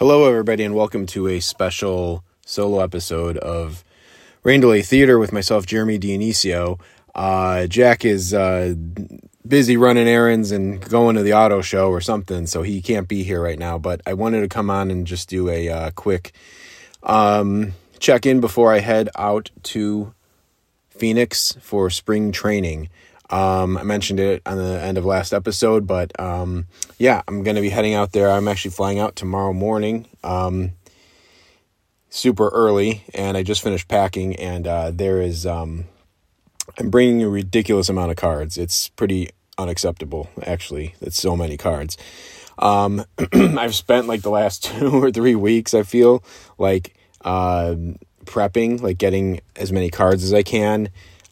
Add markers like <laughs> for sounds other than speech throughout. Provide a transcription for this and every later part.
Hello, everybody, and welcome to a special solo episode of Rain Delay Theater with myself, Jeremy Dionisio. Uh, Jack is uh, busy running errands and going to the auto show or something, so he can't be here right now. But I wanted to come on and just do a uh, quick um, check in before I head out to Phoenix for spring training. Um, I mentioned it on the end of last episode, but um, yeah, I'm going to be heading out there. I'm actually flying out tomorrow morning, um, super early, and I just finished packing. And uh, there is, um, I'm bringing a ridiculous amount of cards. It's pretty unacceptable, actually. It's so many cards. Um, <clears throat> I've spent like the last <laughs> two or three weeks. I feel like uh, prepping, like getting as many cards as I can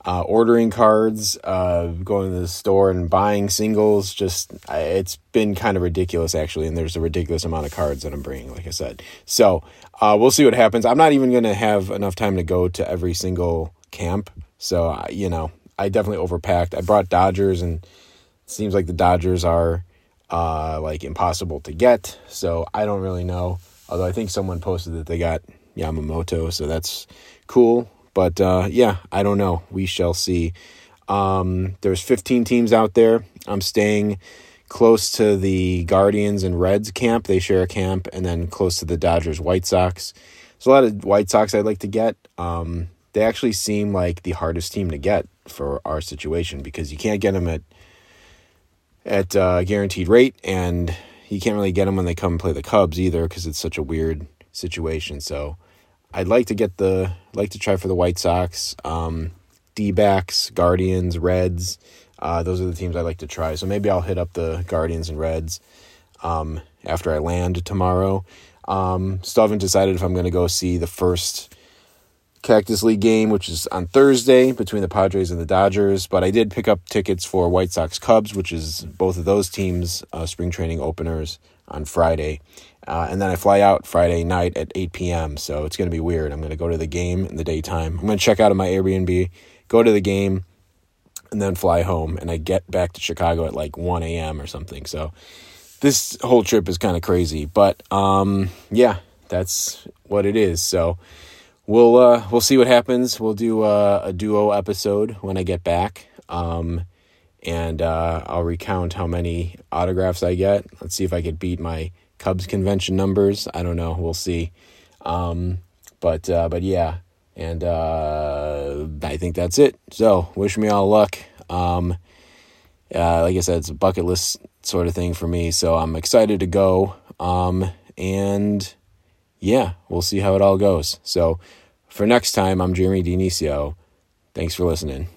uh, ordering cards, uh, going to the store and buying singles. Just it's been kind of ridiculous actually, and there's a ridiculous amount of cards that I'm bringing. Like I said, so uh, we'll see what happens. I'm not even to have enough time to go to every single camp, so you know I definitely overpacked. I brought Dodgers, and it seems like the Dodgers are uh, like impossible to get. So I don't really know. Although I think someone posted that they got Yamamoto, so that's cool. But uh, yeah, I don't know. We shall see. Um, there's 15 teams out there. I'm staying close to the Guardians and Reds camp. They share a camp, and then close to the Dodgers White Sox. There's a lot of White Sox I'd like to get. Um, they actually seem like the hardest team to get for our situation because you can't get them at at uh, guaranteed rate, and you can't really get them when they come and play the Cubs either because it's such a weird situation. So I'd like to get the like to try for the White Sox, um, D backs, Guardians, Reds. Uh, those are the teams I'd like to try. So maybe I'll hit up the Guardians and Reds um, after I land tomorrow. Um, still haven't decided if I'm going to go see the first Cactus League game, which is on Thursday between the Padres and the Dodgers. But I did pick up tickets for White Sox Cubs, which is both of those teams' uh, spring training openers on Friday. Uh, and then I fly out Friday night at 8 p.m. So it's going to be weird. I'm going to go to the game in the daytime. I'm going to check out of my Airbnb, go to the game, and then fly home. And I get back to Chicago at like 1 a.m. or something. So this whole trip is kind of crazy. But um, yeah, that's what it is. So we'll uh, we'll see what happens. We'll do uh, a duo episode when I get back. Um, and uh, I'll recount how many autographs I get. Let's see if I could beat my Cubs convention numbers. I don't know. We'll see. Um, but uh, but yeah, and uh, I think that's it. So wish me all luck. Um, uh, like I said, it's a bucket list sort of thing for me. So I'm excited to go. Um, and yeah, we'll see how it all goes. So for next time, I'm Jeremy Dionisio. Thanks for listening.